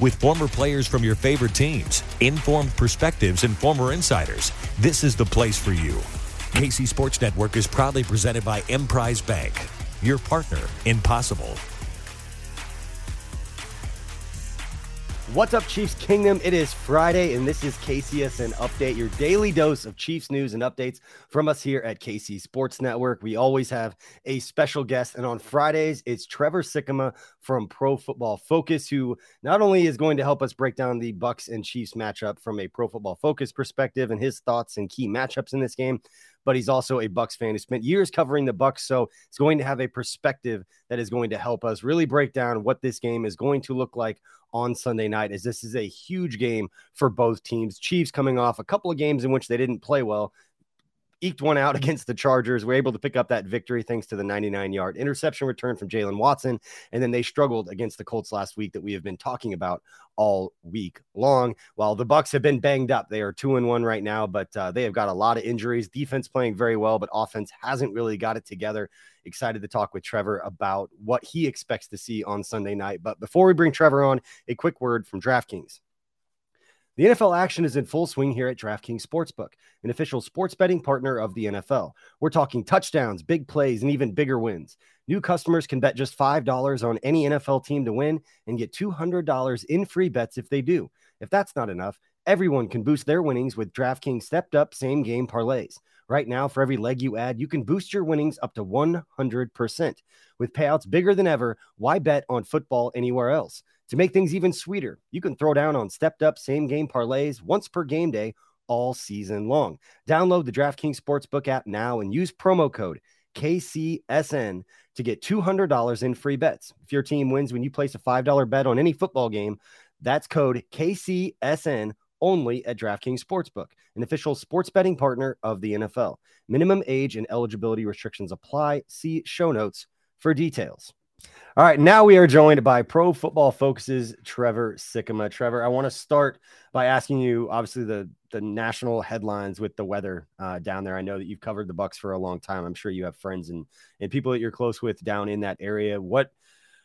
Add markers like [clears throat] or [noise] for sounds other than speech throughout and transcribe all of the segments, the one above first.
With former players from your favorite teams, informed perspectives, and former insiders, this is the place for you. KC Sports Network is proudly presented by Emprise Bank, your partner in possible. What's up, Chiefs Kingdom? It is Friday, and this is KCSN Update, your daily dose of Chiefs news and updates from us here at KC Sports Network. We always have a special guest, and on Fridays, it's Trevor Sikkema from Pro Football Focus, who not only is going to help us break down the Bucs and Chiefs matchup from a Pro Football Focus perspective and his thoughts and key matchups in this game, but he's also a Bucs fan who spent years covering the Bucs, so he's going to have a perspective that is going to help us really break down what this game is going to look like on Sunday night, as this is a huge game for both teams. Chiefs coming off a couple of games in which they didn't play well, eked one out [laughs] against the Chargers. We're able to pick up that victory thanks to the 99 yard interception return from Jaylen Watson. And then they struggled against the Colts last week that we have been talking about all week long. While the Bucs have been banged up, they are two and one right now, but uh, they have got a lot of injuries. Defense playing very well, but offense hasn't really got it together. Excited to talk with Trevor about what he expects to see on Sunday night. But before we bring Trevor on, a quick word from DraftKings. The NFL action is in full swing here at DraftKings Sportsbook, an official sports betting partner of the NFL. We're talking touchdowns, big plays, and even bigger wins. New customers can bet just $5 on any NFL team to win and get $200 in free bets if they do. If that's not enough, everyone can boost their winnings with DraftKings stepped up same game parlays. Right now, for every leg you add, you can boost your winnings up to 100%. With payouts bigger than ever, why bet on football anywhere else? To make things even sweeter, you can throw down on stepped up same game parlays once per game day all season long. Download the DraftKings Sportsbook app now and use promo code KCSN to get $200 in free bets. If your team wins when you place a $5 bet on any football game, that's code KCSN only at DraftKings Sportsbook, an official sports betting partner of the NFL. Minimum age and eligibility restrictions apply. See show notes for details. All right, now we are joined by Pro Football Focus's Trevor Sikkema. Trevor, I want to start by asking you, obviously the the national headlines with the weather uh, down there. I know that you've covered the Bucs for a long time. I'm sure you have friends and and people that you're close with down in that area. What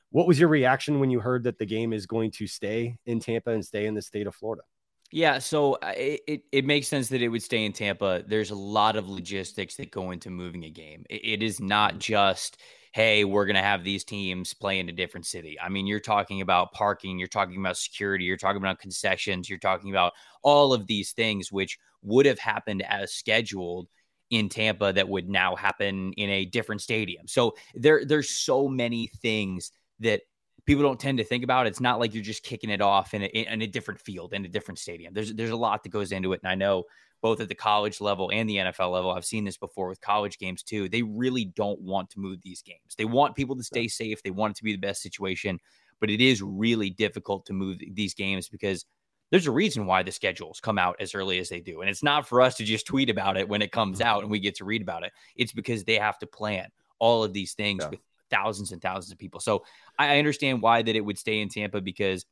what was your reaction when you heard that the game is going to stay in Tampa and stay in the state of Florida? Yeah, so uh, it, it, it makes sense that it would stay in Tampa. There's a lot of logistics that go into moving a game. it, it is not just hey, we're going to have these teams play in a different city. I mean, you're talking about parking, you're talking about security, you're talking about concessions, you're talking about all of these things, which would have happened as scheduled in Tampa that would now happen in a different stadium. So there, there's so many things that people don't tend to think about. It's not like you're just kicking it off in a, in a different field, in a different stadium. There's, there's a lot that goes into it. And I know both at the college level and the NFL level. I've seen this before with college games too. They really don't want to move these games. They want people to stay safe. They want it to be the best situation, but it is really difficult to move these games because there's a reason why the schedules come out as early as they do. And it's not for us to just tweet about it when it comes mm-hmm. out and we get to read about it. It's because they have to plan all of these things yeah. with thousands and thousands of people. So I understand why that it would stay in Tampa because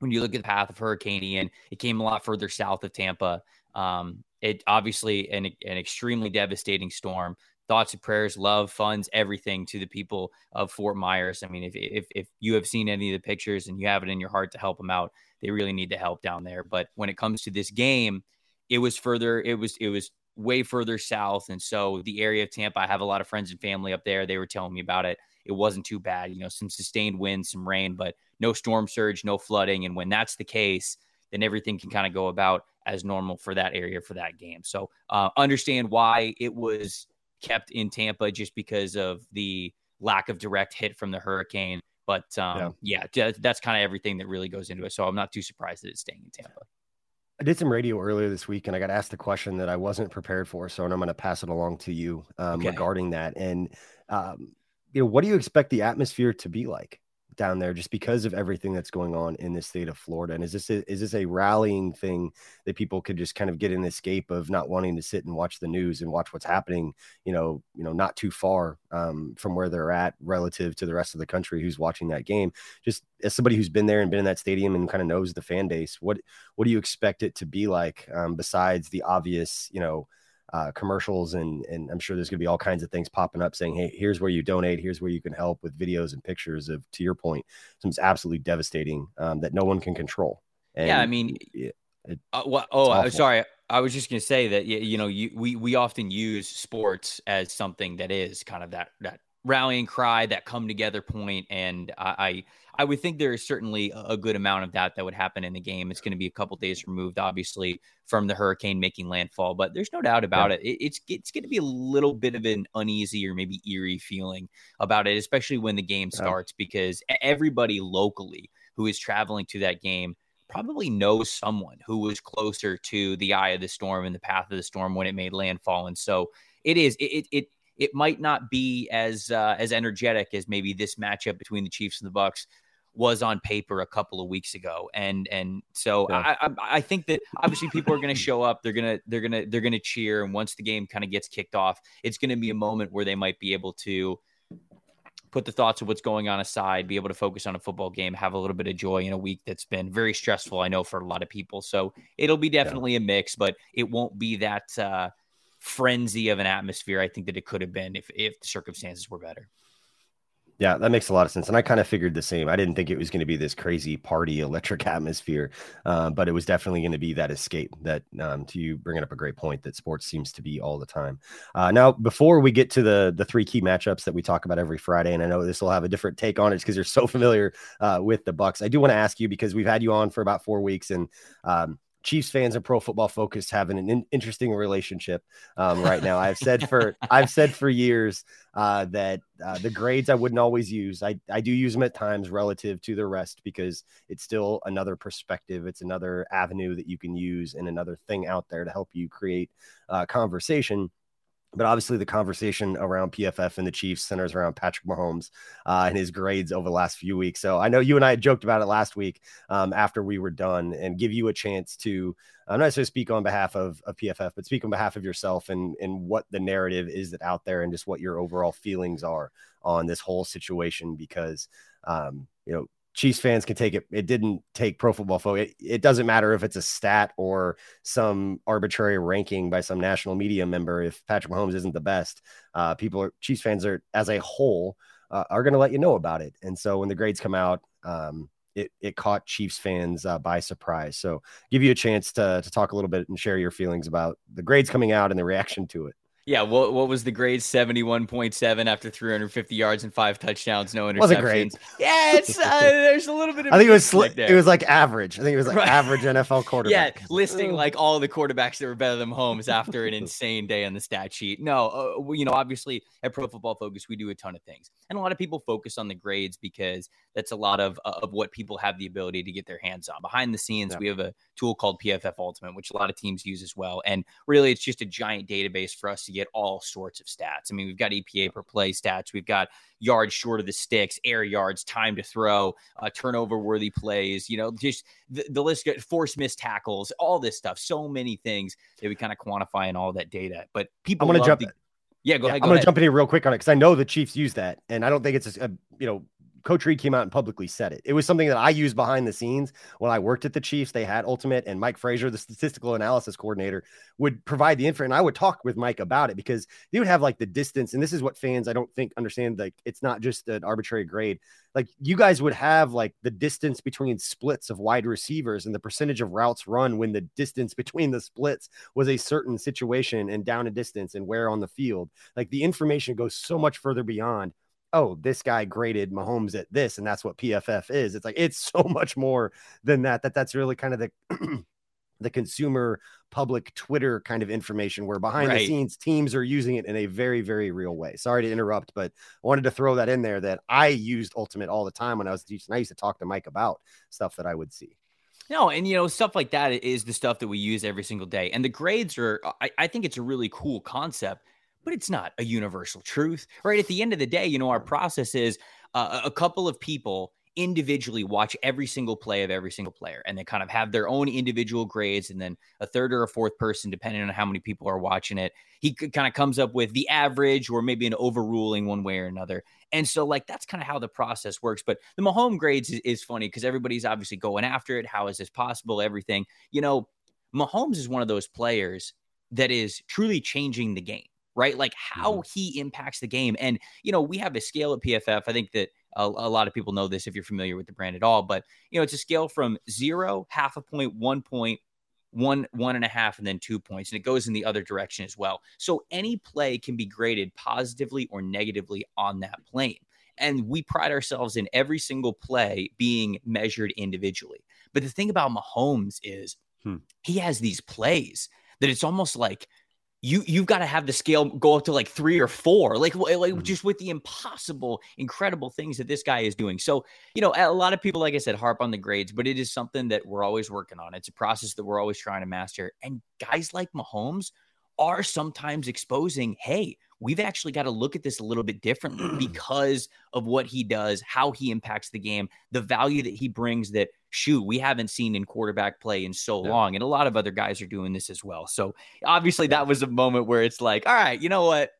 when you look at the path of Hurricane Ian, it came a lot further south of Tampa. Um, it obviously an, an extremely devastating storm. thoughts and prayers, love, funds, everything to the people of Fort Myers. I mean, if, if, if you have seen any of the pictures and you have it in your heart to help them out, they really need the help down there. But when it comes to this game, it was further, it was, it was way further south. And so the area of Tampa, I have a lot of friends and family up there. They were telling me about it. It wasn't too bad, you know, some sustained winds, some rain, but no storm surge, no flooding. And when that's the case, then everything can kind of go about as normal for that area for that game. So uh, understand why it was kept in Tampa just because of the lack of direct hit from the hurricane. But um, yeah. yeah, that's kind of everything that really goes into it. So I'm not too surprised that it's staying in Tampa. I did some radio earlier this week and I got asked a question that I wasn't prepared for. So I'm going to pass it along to you um, okay. regarding that. And, um, you know, what do you expect the atmosphere to be like? Down there just because of everything that's going on in the state of Florida? And is this a, is this a rallying thing that people could just kind of get an escape of not wanting to sit and watch the news and watch what's happening? You know, you know, not too far um, from where they're at relative to the rest of the country who's watching that game. Just as somebody who's been there and been in that stadium and kind of knows the fan base, what what do you expect it to be like um, besides the obvious, you know? Uh, commercials and and I'm sure there's going to be all kinds of things popping up saying, hey, here's where you donate, here's where you can help with videos and pictures of, to your point, something's absolutely devastating um, that no one can control. And yeah, I mean, it, it, uh, well, oh, I'm sorry. I was just going to say that you know you, we we often use sports as something that is kind of that that rallying cry, that come together point, and I, I I would think there is certainly a good amount of that that would happen in the game. It's going to be a couple days removed, obviously, from the hurricane making landfall, but there's no doubt about yeah. it. It's it's going to be a little bit of an uneasy or maybe eerie feeling about it, especially when the game starts, yeah. because everybody locally who is traveling to that game probably knows someone who was closer to the eye of the storm and the path of the storm when it made landfall, and so it is it it. it might not be as uh, as energetic as maybe this matchup between the Chiefs and the Bucs was on paper a couple of weeks ago and and so yeah. I, I, I think that obviously people are going to show up they're going to they're going to they're going to cheer and once the game kind of gets kicked off it's going to be a moment where they might be able to put the thoughts of what's going on aside be able to focus on a football game have a little bit of joy in a week that's been very stressful i know for a lot of people so it'll be definitely yeah. a mix but it won't be that uh, frenzy of an atmosphere i think that it could have been if if the circumstances were better yeah, that makes a lot of sense. And I kind of figured the same. I didn't think it was going to be this crazy party electric [laughs] atmosphere, uh, but it was definitely going to be that escape that, um, to you bringing up a great point that sports seems to be all the time. Uh, now, before we get to the the three key matchups that we talk about every Friday, and I know this will have a different take on it because you're so [laughs] familiar uh, with the Bucs. I do want to ask you because we've had you on for about four weeks, and um, Chiefs fans and Pro Football Focus having an in- interesting relationship um, right now. I've said for [laughs] I've said for years uh, that uh, the grades I wouldn't always use. I I do use them at times relative to the rest because it's still another perspective. It's another avenue that you can use and another thing out there to help you create uh, conversation. But obviously, the conversation around PFF and the Chiefs centers around Patrick Mahomes uh, and his grades over the last few weeks. So I know you and I joked about it last week um, after we were done, and give you a chance to I'm not necessarily speak on behalf of, of PFF, but speak on behalf of yourself and and what the narrative is that out there, and just what your overall feelings are on this whole situation. Because um, you know Chiefs fans can take it. It didn't take Pro Football Focus. It, it, doesn't matter if it's a stat or some arbitrary ranking by some national media member. If Patrick Mahomes isn't the best, uh, people are Chiefs fans are as a whole uh, are going to let you know about it. And so when the grades come out, um, it it caught Chiefs fans uh, by surprise. So give you a chance to to talk a little bit and share your feelings about the grades coming out and the reaction to it. Yeah, what what was the grade? Seventy one point seven after three hundred fifty yards and five touchdowns, no interceptions. Wasn't great. Yeah, it's uh, there's a little bit of. I think it was sl- it was like average. I think it was like right. average [laughs] NFL quarterback. Yeah, listing like all the quarterbacks that were better than Mahomes after an [laughs] insane day on the stat sheet. No, uh, you know, obviously at Pro Football Focus we do a ton of things, and a lot of people focus on the grades because that's a lot of uh, of what people have the ability to get their hands on. Behind the scenes, yeah. we have a tool called PFF Ultimate, which a lot of teams use as well, and really it's just a giant database for us to get all sorts of stats. I mean, we've got EPA per play stats, we've got yards short of the sticks, air yards, time to throw, uh, turnover worthy plays, you know, just the, the list, force missed tackles, all this stuff. So many things that we kind of quantify in all that data. But people I'm gonna jump. The, yeah, go yeah, ahead. Go I'm going to jump in here real quick on it because I know the Chiefs use that, and I don't think it's a, a you know Coach Reid came out and publicly said it. It was something that I used behind the scenes when I worked at the Chiefs. They had Ultimate, and Mike Frazier, the statistical analysis coordinator, would provide the info. And I would talk with Mike about it because they would have like the distance. And this is what fans I don't think understand. Like it's not just an arbitrary grade. Like you guys would have like the distance between splits of wide receivers and the percentage of routes run when the distance between the splits was a certain situation and down a distance and where on the field. Like the information goes so much further beyond oh, this guy graded Mahomes at this, and that's what PFF is. It's like it's so [laughs] much more than that. That that's really kind of the [clears throat] the consumer public Twitter kind of information where behind right. the scenes teams are using it in a very, very real way. Sorry to interrupt, but I wanted to throw that in there that I used Ultimate all the time when I was teaching. I used to talk to Mike about stuff that I would see. No, and you know, stuff like that is the stuff that we use every single day. And the grades are, I, I think it's a really cool concept but it's not a universal truth, right? At the end of the day, you know, our process is uh, a couple of people individually watch every single play of every single player and they kind of have their own individual grades and then a third or a fourth person depending on how many people are watching it he kind of comes up with the average or maybe an overruling one way or another. And so like that's kind of how the process works but the Mahomes grades is, is funny because everybody's obviously going after it how is this possible everything. You know Mahomes is one of those players that is truly changing the game right? Like how mm-hmm. he impacts the game. And, you know, we have a scale at PFF. I think that a, a, lot of people know this if you're familiar with the brand at all, but, you know, it's a scale from zero, half a point, one point, one, one and a half, and then two points. And it goes in the other direction as well. So any play can be graded positively or negatively on that plane. And we pride ourselves in every single play being measured individually. But the thing about Mahomes is hmm. he has these plays that it's almost like you you've got to have the scale go up to like three or four like like mm-hmm. just with the impossible incredible things that this guy is doing so you know a lot of people like i said harp on the grades but it is something that we're always working on it's a process that we're always trying to master and guys like mahomes are sometimes exposing hey we've actually got to look at this a little bit differently [clears throat] because of what he does, how he impacts the game, the value that he brings that shoot, we haven't seen in quarterback play in so yeah. long. And a lot of other guys are doing this as well. So obviously that was a moment where it's like, all right, you know what?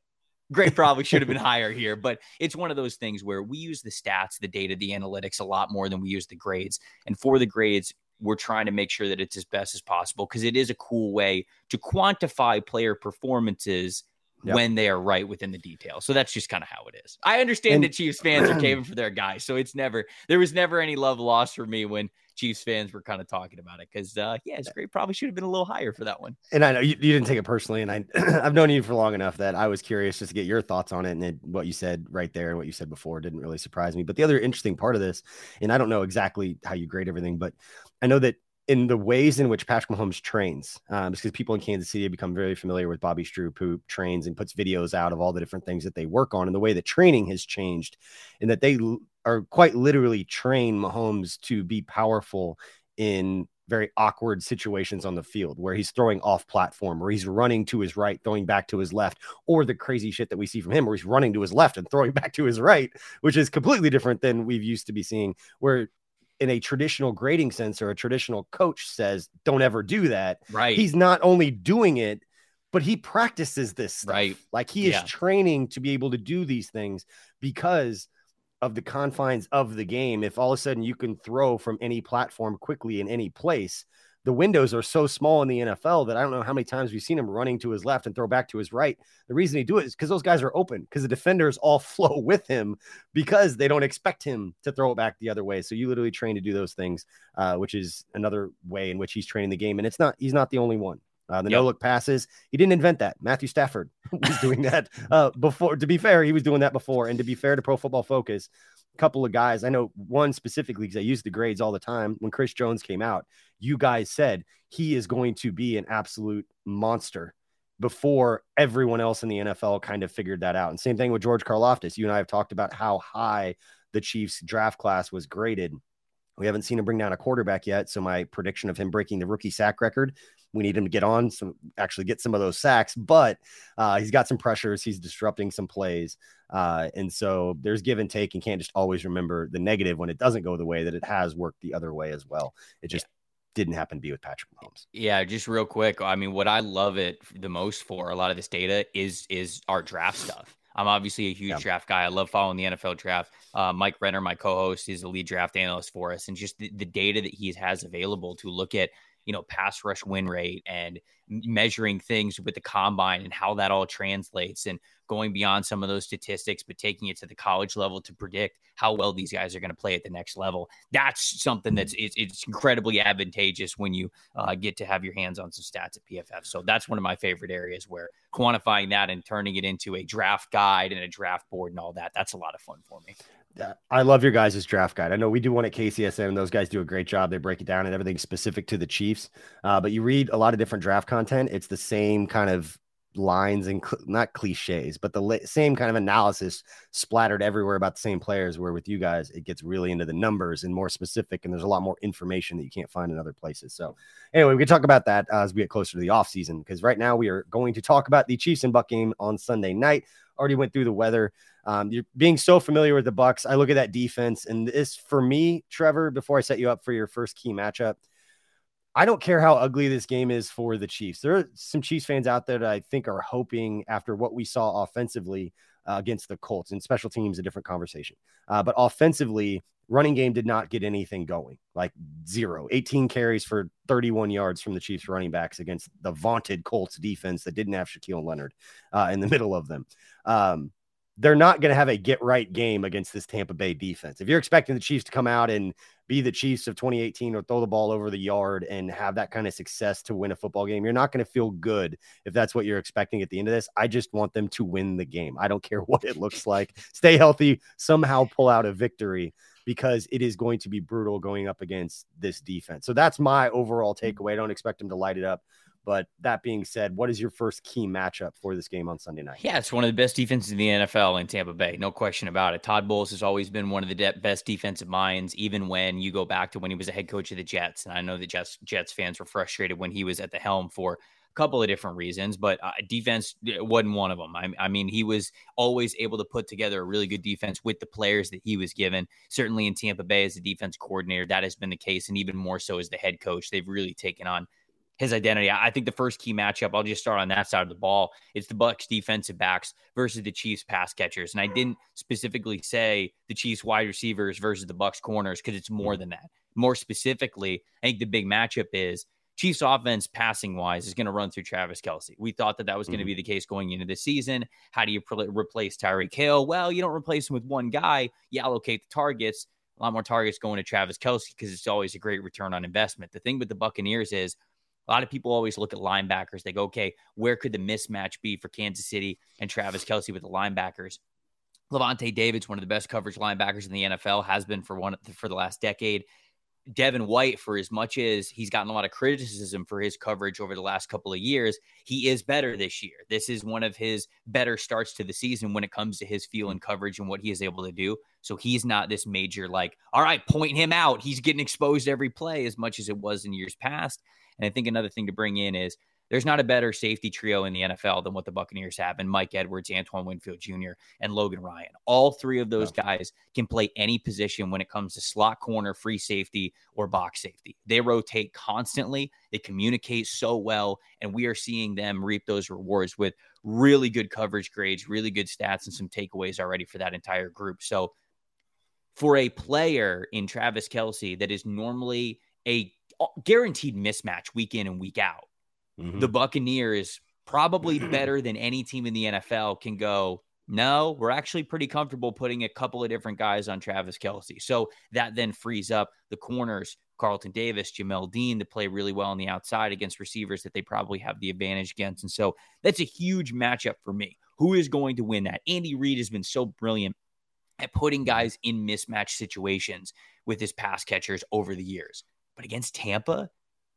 Grade probably should have been higher here, but it's one of those things where we use the stats, the data, the analytics a lot more than we use the grades. And for the grades, we're trying to make sure that it's as best as possible because it is a cool way to quantify player performances Yep. when they are right within the details. So that's just kind of how it is. I understand and, that Chiefs fans are [clears throat] caving for their guy. So it's never, there was never any love lost for me when Chiefs fans were kind of talking about it. Cause uh, yeah, it's great. Probably should have been a little higher for that one. And I know you, you didn't take it personally. And I, [clears throat] I've known you for long enough that I was curious just to get your thoughts on it. And it, what you said right there and what you said before didn't really surprise me. But the other interesting part of this, and I don't know exactly how you grade everything, but I know that in the ways in which Patrick Mahomes trains, um, because people in Kansas City have become very familiar with Bobby Stroupe, who trains and puts videos out of all the different things that they work on, and the way that training has changed, and that they are quite literally train Mahomes to be powerful in very awkward situations on the field where he's throwing off platform, where he's running to his right, throwing back to his left, or the crazy shit that we see from him where he's running to his left and throwing [laughs] back to his right, which is completely different than we've used to be seeing, where in a traditional grading sense or a traditional coach says, don't ever do that. Right. He's not only doing it, but he practices this stuff. Right. Like he is yeah. training to be able to do these things because of the confines of the game. If all of a sudden you can throw from any platform quickly in any place, the windows are so small in the NFL that I don't know how many times we've seen him running to his left and throw back to his right. The reason he do it is because those guys are open, because the defenders all [laughs] flow with him because they don't expect him to throw it back the other way. So you literally train to do those things, uh, which is another way in which he's training the game. And it's not he's not the only one. Uh, the yep. no look passes, he didn't invent that. Matthew Stafford [laughs] was doing that uh, before. To be fair, he was doing that before. And to be fair to Pro Football Focus, couple of guys, I know one specifically because I use the grades all the time. When Chris Jones came out, you guys said he is going to be an absolute monster before everyone else in the NFL kind of figured that out. And same thing with George Karlaftis. You and I have talked about how high the Chiefs draft class was graded. We haven't seen him bring down a quarterback yet. So my prediction of him breaking the rookie sack record, we need him to get on some, actually get some of those sacks. But uh, he's got some pressures. He's disrupting some plays, uh, and so there's give and take. And can't just always remember the negative when it doesn't go the way that it has worked the other way as well. It just yeah didn't happen to be with Patrick Mahomes. Yeah, just real quick. I mean, what I love it the most for a lot of this data is is our draft stuff. I'm obviously a huge yeah. draft guy. I love following the NFL draft. Uh, Mike Renner, my co-host, is the lead draft analyst for us, and just the, the data that he has available to look at you know, pass rush win rate and measuring things with the combine and how that all translates and going beyond some of those statistics, but taking it to the college level to predict how well these guys are going to play at the next level. That's something that's it's, it's incredibly advantageous when you uh, get to have your hands on some stats at PFF. So that's one of my favorite areas where quantifying that and turning it into a draft guide and a draft board and all that. That's a lot of fun for me. I love your guys' draft guide. I know we do one at KCSN, and those guys do a great job. They break it down and everything specific to the Chiefs. Uh, but you read a lot of different draft content. It's the same kind of lines and cl- not cliches, but the same kind of analysis splattered everywhere about the same players. Where with you guys, it gets really into the numbers and more specific, and there's a lot more information that you can't find in other places. So, anyway, we can talk about that uh, as we get closer to the offseason because right now we are going to talk about the Chiefs and Buck game on Sunday night. Already went through the weather. Um, you're being so familiar with the Bucs. I look at that defense, and this for me, Trevor. Before I set you up for your first key matchup, I don't care how ugly this game is for the Chiefs. There are some Chiefs fans out there that I think are hoping after what we saw offensively uh, against the Colts and special teams, a different conversation. Uh, but offensively, running game did not get anything going like zero 18 carries for 31 yards from the chiefs running backs against the vaunted colts defense that didn't have shaquille leonard uh, in the [laughs] middle of them um, they're not going to have a get right game against this Tampa Bay defense. If you're expecting the Chiefs to come out and be the Chiefs of 2018 or throw the ball over the yard and have that kind of success to win a football game, you're not going to feel good if that's what you're expecting at the end of this. I just want them to win the game. I don't [laughs] care what it looks like. Stay healthy, somehow pull out a victory because it is going to be brutal going up against this defense. So that's my overall mm. takeaway. I don't expect them to light it up. But that being said, what is your first key matchup for this game on Sunday night? Yeah, it's one of the best defenses in the NFL in Tampa Bay. No question about it. Todd Bowles has always been one of the de- best defensive minds, even when you go back to when he was a head coach of the Jets. And I know the Jets, Jets fans were frustrated when he was at the helm for a couple of different reasons, but uh, defense wasn't one of them. I, I, mean, he was always able to put together a really good defense with the players that he was given. Certainly in Tampa Bay as a defense coordinator, that has been the case, and even more so as the head coach. They've really taken on his identity. I think the first key matchup, I'll just start on that side of the ball. It's the Bucs defensive backs versus the Chiefs pass catchers. And I didn't specifically say the Chiefs wide receivers versus the Bucs corners because it's more than that. More specifically, I think the big matchup is Chiefs offense passing wise is going to run through Travis Kelce. We thought that that was mm-hmm. going to be the case going into the season. How do you pre- replace Tyreek Hill? Well, you don't replace him with one guy. You allocate the targets. A lot more targets going to Travis Kelce because it's always a great return on investment. The thing with the Buccaneers is a lot of people always look at linebackers. They go, okay, where could the mismatch be for Kansas City and Travis Kelce with the linebackers? Lavonte David's one of the best coverage linebackers in the NFL, has been for one for the last decade. Devin White, for as much as he's gotten a lot of criticism for his coverage over the last couple of years, he is better this year. This is one of his better starts to the season when it comes to his feel and coverage and what he is able to do. So he's not this major, like, all right, point him out. He's getting exposed every play as much as it was in years past. And I think another thing to bring in is there's not a better safety trio in the NFL than what the Buccaneers have. And Mike Edwards, Antoine Winfield Jr., and Logan Ryan. All three of those guys can play any position when it comes to slot corner, free safety, or box safety. They rotate constantly, they communicate so well, and we are seeing them reap those rewards with really good coverage grades, really good stats, and some takeaways already for that entire group. So for a player in Travis Kelce that is normally a guaranteed mismatch week in and week out. Mm-hmm. The Buccaneers, probably [clears throat] better than any team in the NFL, can go, no, we're actually pretty comfortable putting a couple of different guys on Travis Kelce. So that then frees up the corners, Carlton Davis, Jamel Dean, to play really well on the outside against receivers that they probably have the advantage against. And so that's a huge matchup for me. Who is going to win that? Andy Reid has been so brilliant at putting guys in mismatch situations with his pass catchers over the years. But against Tampa,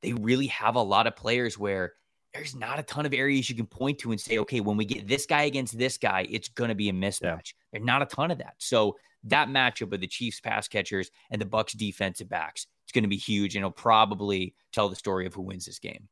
they really have a lot of players where there's not a ton of areas you can point to and say, okay, when we get this guy against this guy, it's going to be a mismatch. Yeah. There's not a ton of that. So that matchup of the Chiefs pass catchers and the Bucs defensive backs, it's going to be huge, and it'll probably tell the story of who wins this game.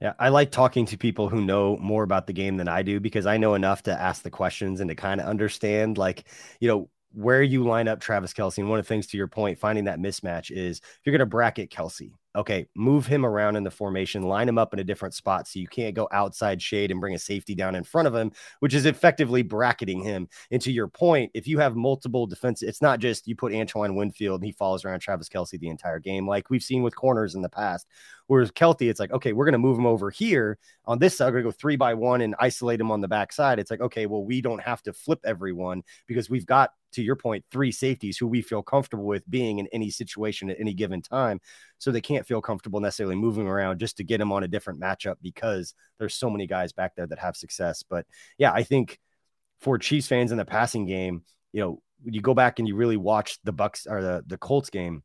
Yeah, I like talking to people who know more about the game than I do because I know enough to ask the questions and to kind of understand, like, you know, where you line up Travis Kelce. And one of the things to your point, finding that mismatch is if you're going to bracket Kelce okay, move him around in the formation, line him up in a different spot so you can't go outside shade and bring a safety down in front of him, which is effectively bracketing him. And to your point, if you have multiple defense, it's not just you put Antoine Winfield and he follows around Travis Kelce the entire game, like we've seen with corners in the past. Whereas Kelce, it's like, okay, we're going to move him over here on this side. We're going to go three by one and isolate him on the backside. It's like, okay, well, we don't have to flip everyone because we've got, to your point, three safeties who we feel comfortable with being in any situation at any given time. So they can't feel comfortable necessarily moving around just to get them on a different matchup because there's so many guys back there that have success. But yeah, I think for Chiefs fans in the passing game, you know, you go back and you really watch the Bucs or the, the Colts game,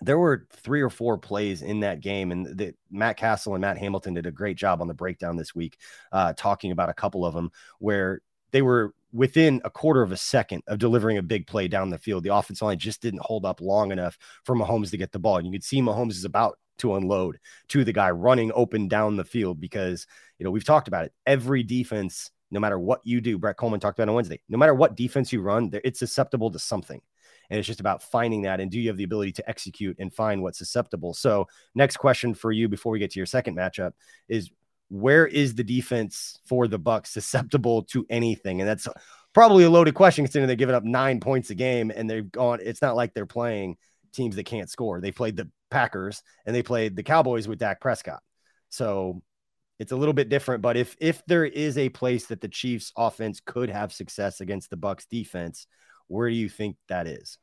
there were three or four plays in that game, and the, Matt Castle and Matt Hamilton did a great job on the breakdown this week, uh, talking about a couple of them where they were within a quarter of a second of delivering a big play down the field. The offensive line just didn't hold up long enough for Mahomes to get the ball. And you could see Mahomes is about to unload to the guy running open down the field because, you know, we've talked about it. Every defense, no matter what you do, Brett Coleman talked about on Wednesday, no matter what defense you run, it's susceptible to something. And it's just about finding that. And do you have the ability to execute and find what's susceptible? So, next question for you before we get to your second matchup is where is the defense for the Bucs susceptible to anything? And that's probably a loaded question considering they're giving up nine points a game and they've gone. It's not like they're playing teams that can't score. They played the Packers and they played the Cowboys with Dak Prescott. So it's a little bit different. But if if there is a place that the Chiefs offense could have success against the Bucs defense, where do you think that is?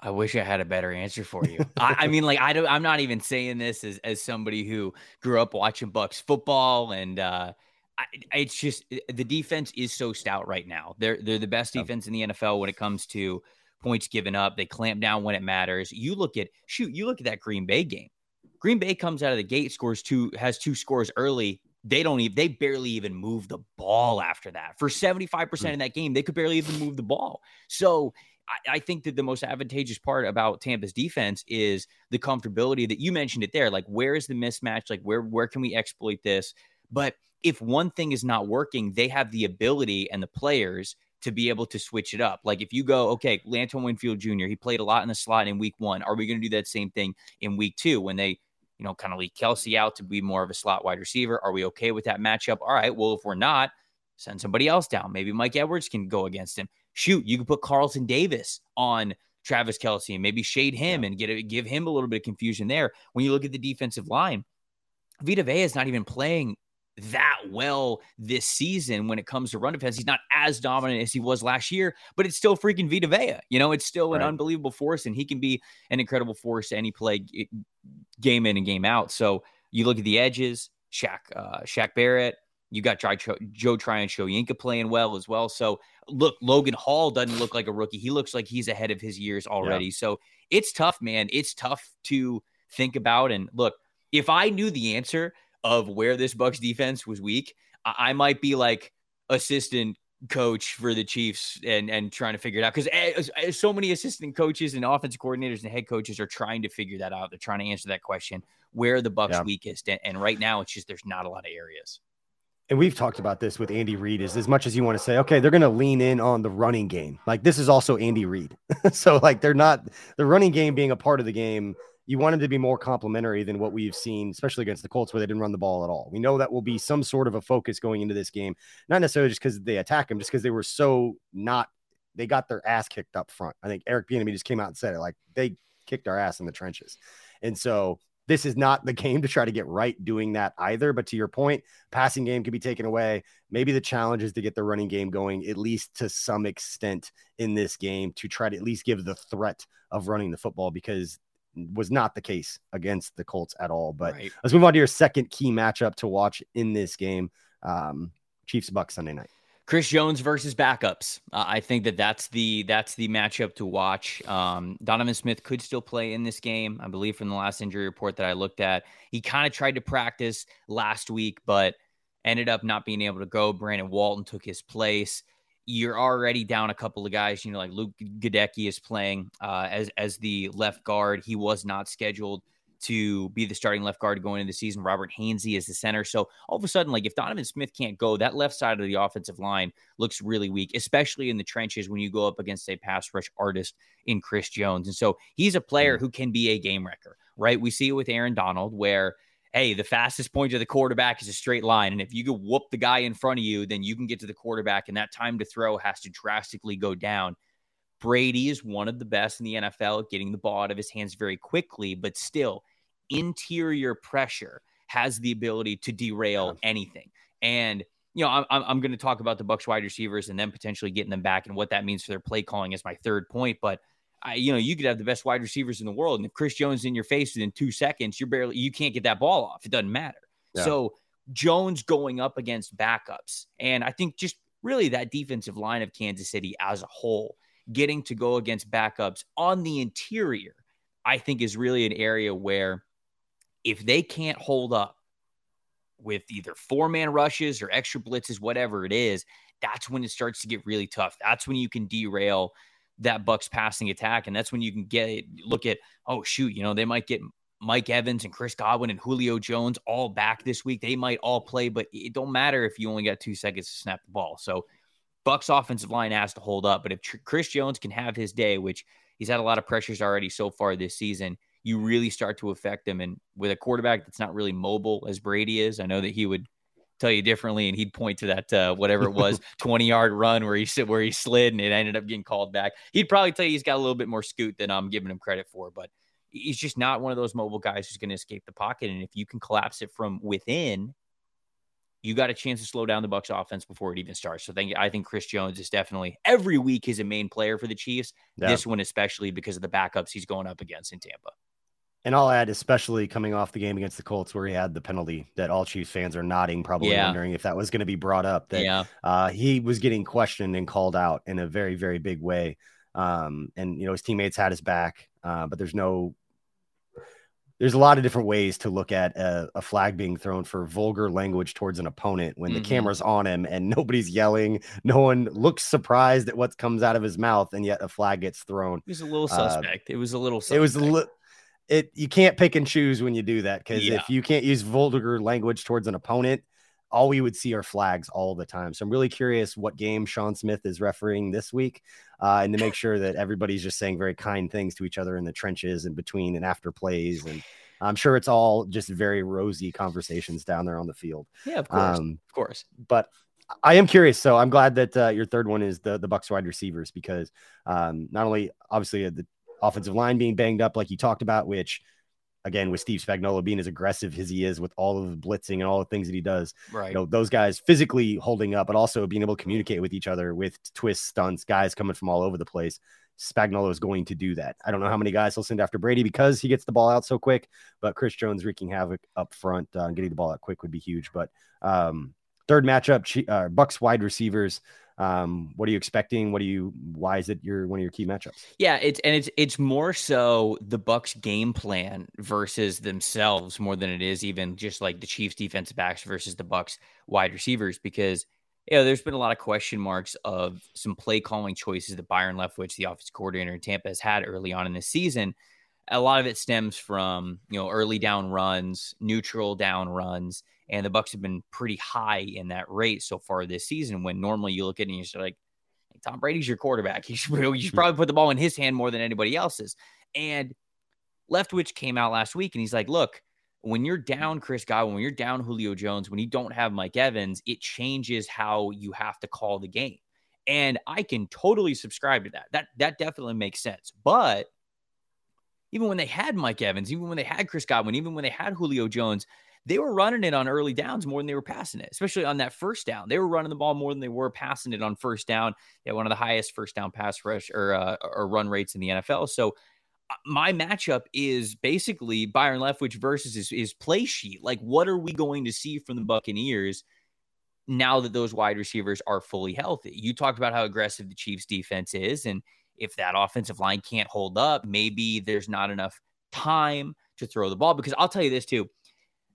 I wish I had a better answer for you. [laughs] I, I, mean, like I don't. I'm not even saying this as as somebody who grew up watching Bucs football, and uh, I, it's just the defense is so stout right now. They're they're the best defense in the NFL when it comes to points given up. They clamp down when it matters. You look at shoot. You look at that Green Bay game. Green Bay comes out of the gate, scores two, has two scores early, they don't even they barely even move the ball after that. For 75% of that game, they could barely even move the ball. So I, I, think that the most advantageous part about Tampa's defense is the comfortability that you mentioned it there. Like, where is the mismatch? Like, where where can we exploit this? But if one thing is not working, they have the ability and the players to be able to switch it up. Like if you go, okay, Lanton Winfield Jr., he played a lot in the slot in week one. Are we going to do that same thing in week two when they you know, kind of leave Kelce out to be more of a slot wide receiver. Are we okay with that matchup? All right. Well, if we're not, send somebody else down. Maybe Mike Edwards can go against him. Shoot, you could put Carlton Davis on Travis Kelce and maybe shade him and get a, give him a little bit of confusion there. When you look at the defensive line, Vita Vea is not even playing that well this season when it comes to run defense. He's not as dominant as he was last year, but it's still freaking Vita Vea. You know, it's still an right. unbelievable force, and he can be an incredible force any play game in and game out. So you look at the edges, Shaq, uh, Shaq Barrett. You got Joe, Tryon Shoyinka playing well as well. So look, Logan Hall doesn't look like a rookie. He looks like he's ahead of his years already. Yeah. So it's tough, man. It's tough to think about. And look, if I knew the answer of where this Bucs defense was weak, I, I might be like assistant coach for the Chiefs and and trying to figure it out because eh, so many assistant coaches and offensive coordinators and head coaches are trying to figure that out. They're trying to answer that question: where are the Bucs yeah. weakest? And, and right now, it's just there's not a lot of areas. And we've talked about this with Andy Reid. Is as much as you want to say, okay, they're going to lean in on the running game. Like this is also Andy Reid, [laughs] so like they're not the running game being a part of the game you want him to be more complimentary than what we've seen, especially against the Colts, where they didn't run the ball at all. We know that will be some sort of a focus going into this game, not necessarily just because they attack them, just because they were so not, they got their ass kicked up front. I think Eric Bieniemy just came out and said it like they kicked our ass in the trenches. And so this is not the game to try to get right doing that either. But to your point, passing game can be taken away. Maybe the challenge is to get the running game going, at least to some extent in this game, to try to at least give the threat of running the football because was not the case against the Colts at all. But right. let's move on to your second key matchup to watch in this game um, Chiefs Bucs Sunday night. Chris Jones versus backups. Uh, I think that that's the that's the matchup to watch. Um, Donovan Smith could still play in this game. I believe from the last injury report that I looked at, he kind of tried to practice last week, but ended up not being able to go. Brandon Walton took his place you're already down a couple of guys. You know, like Luke Goedeke is playing uh, as as the left guard. He was not scheduled to be the starting left guard going into the season. Robert Hainsey is the center. So all of a sudden, like if Donovan Smith can't go, that left side of the offensive line looks really weak, especially in the trenches when you go up against a pass rush artist in Chris Jones. And so he's a player mm. who can be a game wrecker. right? We see it with Aaron Donald, where hey, the fastest point to the quarterback is a straight line. And if you can whoop the guy in front of you, then you can get to the quarterback, and that time to throw has to drastically go down. Brady is one of the best in the NFL at getting the ball out of his hands very quickly, but still, interior pressure has the ability to derail anything. And you know, I'm, I'm going to talk about the Bucs wide receivers and then potentially getting them back and what that means for their play calling as my third point. But I, you know, you could have the best wide receivers in the world, and if Chris Jones in your face within two seconds, you're barely you can't get that ball off. It doesn't matter. Yeah. So Jones going up against backups, and I think just really that defensive line of Kansas City as a whole, getting to go against backups on the interior, I think is really an area where if they can't hold up with either four man rushes or extra blitzes, whatever it is, that's when it starts to get really tough. That's when you can derail that Bucs passing attack, and that's when you can get look at oh shoot, you know they might get Mike Evans and Chris Godwin and Julio Jones all back this week. They might all play, but it don't matter if you only got two seconds to snap the ball. So Bucs offensive line has to hold up. But if Chris Jones can have his day, which he's had a lot of pressures already so far this season, you really start to affect them. And with a quarterback that's not really mobile as Brady is, I know that he would tell you differently, and he'd point to that uh, whatever it was, [laughs] twenty yard run where he where he slid and it ended up getting called back. He'd probably tell you he's got a little bit more scoot than I'm giving him credit for, but he's just not one of those mobile guys who's going to escape the pocket. And if you can collapse it from within, you got a chance to slow down the Bucs offense before it even starts. So thank you. I think Chris Jones is definitely every week is a main player for the Chiefs. Yeah. This one especially because of the backups he's going up against in Tampa. And I'll add, especially coming off the game against the Colts, where he had the penalty that all Chiefs fans are nodding, probably yeah. wondering if that was going to be brought up. That yeah. uh, he was getting questioned and called out in a very, very big way. Um, and you know his teammates had his back, uh, but there's no. There's a lot of different ways to look at a, a flag being thrown for vulgar language towards an opponent when mm-hmm. the camera's on him and [laughs] nobody's yelling. No one looks surprised at what comes out of his mouth, and yet a flag gets thrown. It was a little uh, suspect. Uh, it was a little. Suspect. It was a little it you can't pick and choose when you do that because yeah. if you can't use vulgar language towards an opponent, all we would see are flags all the time. So I'm really curious what game Shawn Smith is refereeing this week, uh, and to make sure that everybody's just saying very kind things to each other in the trenches and between and after plays. And I'm sure it's all just very rosy conversations down there on the field. Yeah, of course, um, of course. But I am curious. So I'm glad that uh, your third one is the the Bucs wide receivers because um, not only obviously the offensive line being banged up, like you talked about, which again with Steve Spagnuolo being as aggressive as he is with all of the blitzing and all the things that he does, right? You know, those guys physically holding up, but also being able to communicate with each other with twists, stunts, guys coming from all over the place. Spagnuolo is going to do that. I don't know how many guys he'll send after Brady because he gets the ball out so quick, but Chris Jones wreaking havoc up front uh, and getting the ball out quick would be huge. But um, third matchup, uh, Bucs wide receivers. Um, what are you expecting? What do you? Why is it your one of your key matchups? Yeah, it's and it's it's more so the Bucs game plan versus themselves more than it is even just like the Chiefs defensive backs versus the Bucs wide receivers because you know there's been a lot of question marks of some play calling choices that Byron Leftwich, the offense coordinator in Tampa, has had early on in the season. A lot of it stems from you know early down runs, neutral down runs and the Bucs have been pretty high in that rate so far this season. When normally you look at it and you're like, hey, Tom Brady's your quarterback. [laughs] You should, you should mm-hmm. probably put the ball in his hand more than anybody else's. And Leftwich came out last week and he's like, look, when you're down Chris Godwin, when you're down Julio Jones, when you don't have Mike Evans, it changes how you have to call the game. And I can totally subscribe to that. That that definitely makes sense. But even when they had Mike Evans, even when they had Chris Godwin, even when they had Julio Jones, they were running it on early downs more than they were passing it, especially on that first down. They were running the ball more than they were passing it on first down. They had one of the highest first down pass rush or, uh, or run rates in the NFL. So uh, my matchup is basically Byron Leftwich versus his, his play sheet. Like, what are we going to see from the Buccaneers now that those wide receivers are fully healthy? You talked about how aggressive the Chiefs defense is. And if that offensive line can't hold up, maybe there's not enough time to throw the ball. Because I'll tell you this too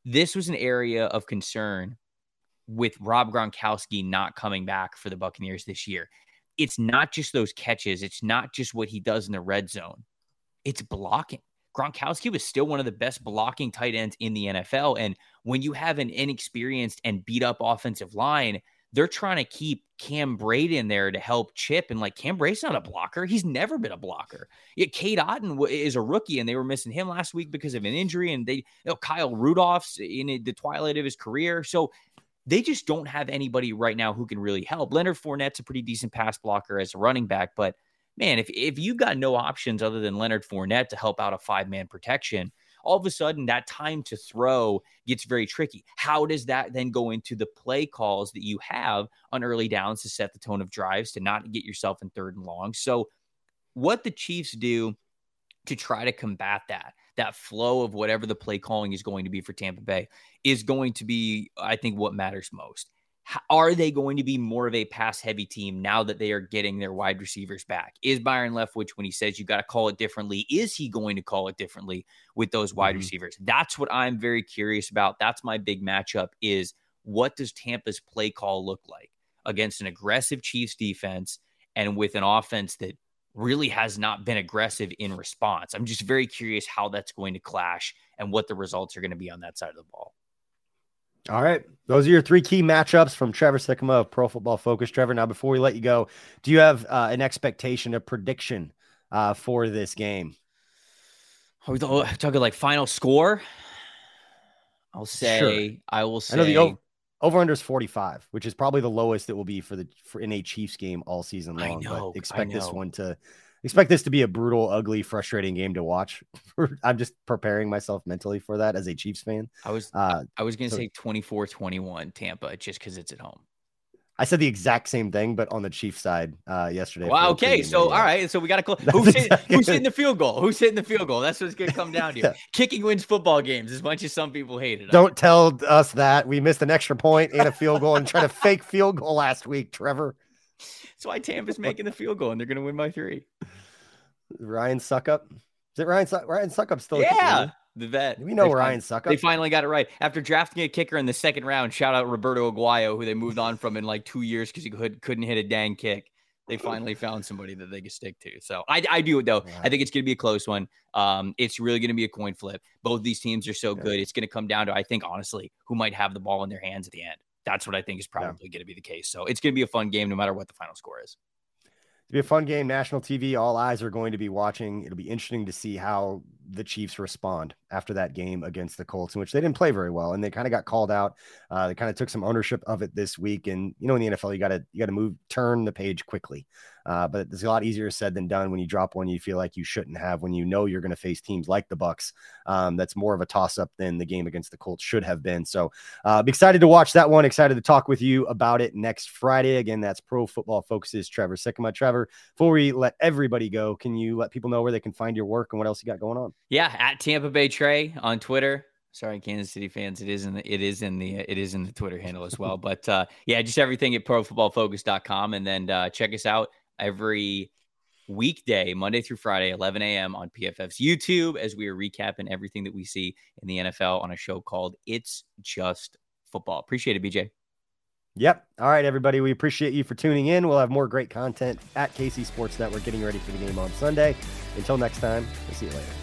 this was an area of concern with Rob Gronkowski not coming back for the Buccaneers this year. It's not just those catches, it's not just what he does in the red zone, it's blocking. Gronkowski was still one of the best blocking tight ends in the NFL. And when you have an inexperienced and beat up offensive line, they're trying to keep Cam Brate in there to help chip. And like Cam Brate's not a blocker. He's never been a blocker. Yet Cade Otton is a rookie and they were missing him last week because of an injury. And they, you know, Kyle Rudolph's in the twilight of his career. So they just don't have anybody right now who can really help. Leonard Fournette's a pretty decent pass blocker as a running back, but man, if, if you've got no options other than Leonard Fournette to help out a five man protection, all of a sudden that time to throw gets very tricky. How does that then go into the play calls that you have on early downs to set the tone of drives to not get yourself in third and long? So, what the Chiefs do to try to combat that, that flow of whatever the play calling is going to be for Tampa Bay, is going to be, I think, what matters most are they going to be more of a pass heavy team now that they are getting their wide receivers back? Is Byron Leftwich, when he says you got to call it differently, is he going to call it differently with those wide mm-hmm. receivers? That's what I'm very curious about. That's my big matchup is what does Tampa's play call look like against an aggressive Chiefs defense and with an offense that really has not been aggressive in response? I'm just very curious how that's going to clash and what the results are going to be on that side of the ball. All right. Those are your three key matchups from Trevor Sikkema of Pro Football Focus. Trevor, now before we let you go, do you have uh, an expectation, a prediction uh, for this game? Are we talking like final score? I'll say, sure. I will say. I know the over, over under is 45, which is probably the lowest it will be for the for in a Chiefs game all season long. Know, but expect this one to expect this to be a brutal, ugly, frustrating game to watch. [laughs] I'm just preparing myself mentally for that as a Chiefs fan. I was uh, I was going to so, say 24-21 Tampa just because it's at home. I said the exact same thing, but on the Chiefs side uh, yesterday. Wow. Okay. So, all right. So we got to close. [laughs] Who's, hitting, exactly who's hitting the field goal? Who's hitting the field goal? That's what's going to come down to. [laughs] yeah. Kicking wins football games as much as some people hate it. Don't tell us that we missed an extra point and a field goal and tried to fake field goal last week, Trevor. That's why Tampa's [laughs] making the field goal and they're going to win by three. Ryan Succop. Is it Ryan? Ryan Succop still? Yeah, the vet. We know they Ryan Succop. They finally got it right after drafting a kicker in the second round. Shout out Roberto Aguayo, who they moved on from in like two years because he could, couldn't hit a dang kick. They finally [laughs] found somebody that they could stick to. So I, I do it though. I think it's going to be a close one. Um, it's really going to be a coin flip. Both these teams are so good. It's going to come down to I think honestly who might have the ball in their hands at the end. That's what I think is probably yeah. going to be the case. So it's going to be a fun game no matter what the final score is It'll be a fun game. National TV, all eyes are going to be watching. It'll be interesting to see how the Chiefs respond after that game against the Colts, in which they didn't play very well and they kind of got called out. Uh, they kind of took some ownership of it this week. And you know, in the NFL, you got to you got to move, turn the page quickly. Uh, but it's a lot easier said than done when you drop one you feel like you shouldn't have when you know you're going to face teams like the Bucs. Um, that's more of a toss up than the game against the Colts should have been. So, uh, I'm excited to watch that one. Excited to talk with you about it next Friday. Again, that's Pro Football Focuses Trevor Sikkema. Trevor, before we let everybody go, can you let people know where they can find your work and what else you got going on? Yeah, at Tampa Bay Trey on Twitter. Sorry, Kansas City fans. It is in the it is in the it is in the Twitter handle as well. [laughs] But uh, yeah, just everything at profootballfocus.com. And then uh, check us out every weekday, Monday through Friday, 11 a.m. on PFF's YouTube, as we are recapping everything that we see in the NFL on a show called It's Just Football. Appreciate it, BJ. Yep. All right, everybody. We appreciate you for tuning in. We'll have more great content at KC Sports Network getting ready for the game on Sunday. Until next time, we'll see you later.